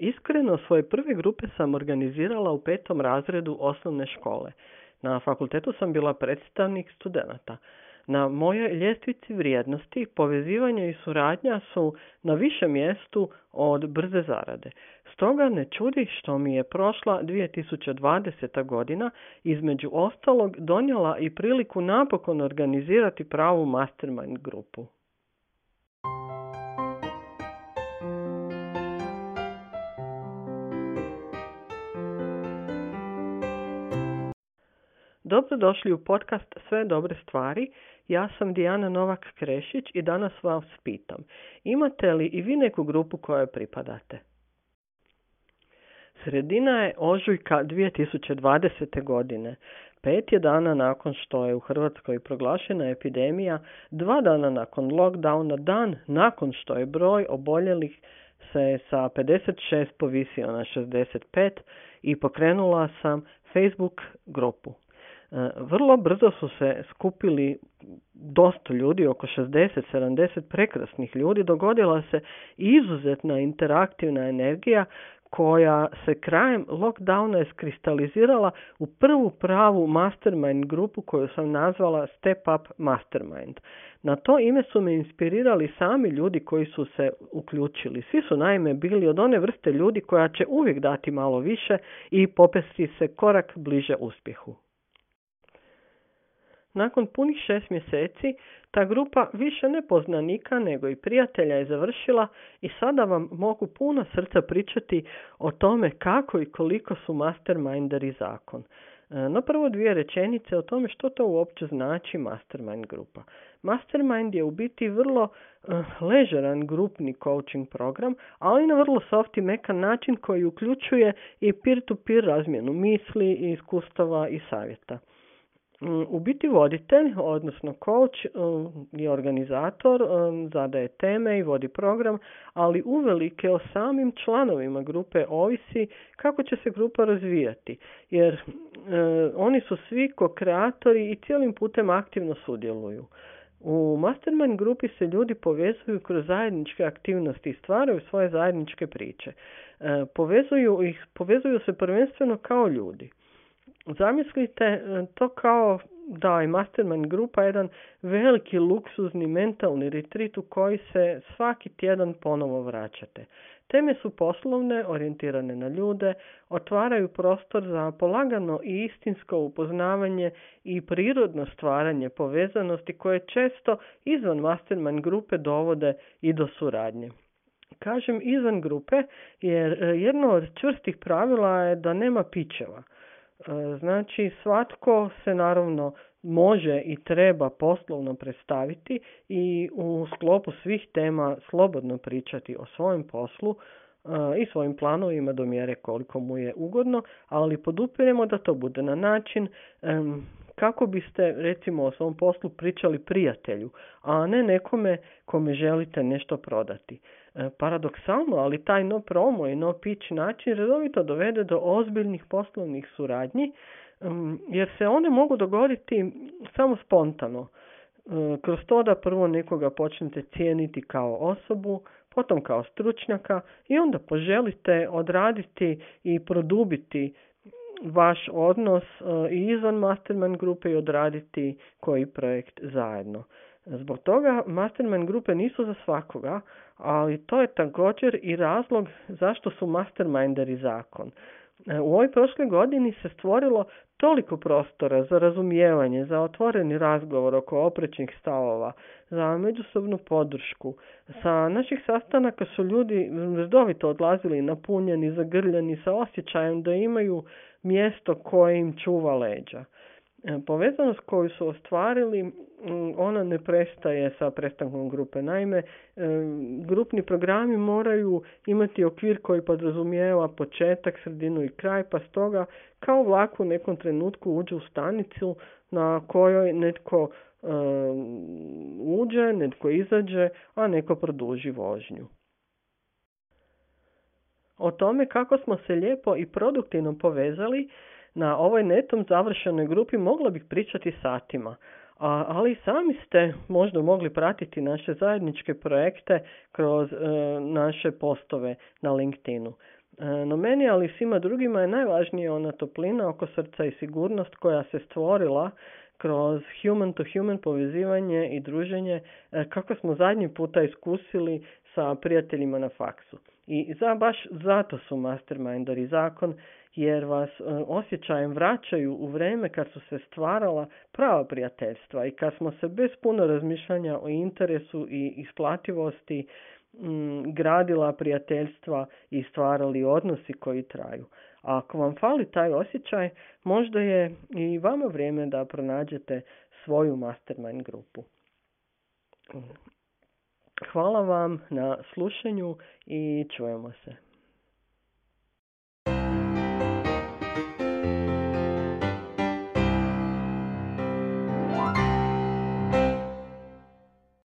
Iskreno, svoje prve grupe sam organizirala u petom razredu osnovne škole. Na fakultetu sam bila predstavnik studenata. Na mojoj ljestvici vrijednosti povezivanje i suradnja su na višem mjestu od brze zarade. Stoga ne čudi što mi je prošla 2020. godina između ostalog donijela i priliku napokon organizirati pravu mastermind grupu. Dobrodošli u podcast Sve dobre stvari. Ja sam Dijana Novak-Krešić i danas vas pitam. Imate li i vi neku grupu kojoj pripadate? Sredina je ožujka 2020. godine. Pet je dana nakon što je u Hrvatskoj proglašena epidemija, dva dana nakon lockdowna, dan nakon što je broj oboljelih se sa 56 povisio na 65 i pokrenula sam Facebook grupu. E, vrlo brzo su se skupili dosta ljudi, oko 60-70 prekrasnih ljudi, dogodila se izuzetna interaktivna energija koja se krajem lockdowna iskristalizirala u prvu pravu mastermind grupu koju sam nazvala Step Up Mastermind. Na to ime su me inspirirali sami ljudi koji su se uključili. Svi su naime bili od one vrste ljudi koja će uvijek dati malo više i popesti se korak bliže uspjehu. Nakon punih šest mjeseci ta grupa više ne poznanika nego i prijatelja je završila i sada vam mogu puno srca pričati o tome kako i koliko su masterminderi zakon. E, no prvo dvije rečenice o tome što to uopće znači mastermind grupa. Mastermind je u biti vrlo uh, ležeran grupni coaching program, ali na vrlo soft i mekan način koji uključuje i peer-to-peer razmjenu misli, iskustava i savjeta. Mm, u biti voditelj, odnosno coach i organizator zadaje teme i vodi program, ali uvelike o samim članovima grupe ovisi kako će se grupa razvijati, jer oni su svi ko-kreatori i cijelim putem aktivno sudjeluju. U Mastermind grupi se ljudi povezuju kroz zajedničke aktivnosti i stvaraju svoje zajedničke priče. E, povezuju, ih, povezuju se prvenstveno kao ljudi. Zamislite e, to kao da je Mastermind grupa jedan veliki luksuzni mentalni retrit u koji se svaki tjedan ponovo vraćate. Teme su poslovne, orijentirane na ljude, otvaraju prostor za polagano i istinsko upoznavanje i prirodno stvaranje povezanosti koje često izvan Mastermind grupe dovode i do suradnje. Kažem izvan grupe jer e, jedno od čvrstih pravila je da nema pićeva. E, znači svatko se naravno može i treba poslovno predstaviti i u sklopu svih tema slobodno pričati o svojem poslu e, i svojim planovima do mjere koliko mu je ugodno, ali podupiremo da to bude na način kako biste recimo o svom poslu pričali prijatelju, a ne nekome kome želite nešto prodati. E, paradoksalno, ali taj no promo i no pitch način redovito dovede do ozbiljnih poslovnih suradnji, jer se one mogu dogoditi samo spontano. E, kroz to da prvo nekoga počnete cijeniti kao osobu, potom kao stručnjaka i onda poželite odraditi i produbiti vaš odnos e, i izvan mastermind grupe i odraditi koji projekt zajedno. Zbog toga mastermind grupe nisu za svakoga, ali to je također i razlog zašto su masterminderi zakon. E, u ovoj prošloj godini se stvorilo toliko prostora za razumijevanje, za otvoreni razgovor oko oprećnih stavova, za međusobnu podršku. Sa naših sastanaka su ljudi redovito odlazili napunjeni, zagrljeni, sa osjećajem da imaju mjesto koje im čuva leđa. E, povezanost koju su ostvarili, ona ne prestaje sa prestankom grupe. Naime, e, grupni programi moraju imati okvir koji podrazumijeva početak, sredinu i kraj, pa stoga kao vlak u nekom trenutku uđe u stanicu na kojoj netko e, uđe, netko izađe, a neko produži vožnju. O tome kako smo se lijepo i produktivno povezali na ovoj netom završenoj grupi mogla bih pričati satima, ali sami ste možda mogli pratiti naše zajedničke projekte kroz e, naše postove na LinkedInu. E, no meni, ali svima drugima je najvažnije ona toplina oko srca i sigurnost koja se stvorila kroz human to human povezivanje i druženje e, kako smo zadnji puta iskusili sa prijateljima na faksu. I za, baš zato su masterminderi zakon jer vas e, osjećajem vraćaju u vrijeme kad su se stvarala prava prijateljstva i kad smo se bez puno razmišljanja o interesu i isplativosti gradila prijateljstva i stvarali odnosi koji traju. A ako vam fali taj osjećaj, možda je i vama vrijeme da pronađete svoju mastermind grupu. Hvala vam na slušanju i čujemo se.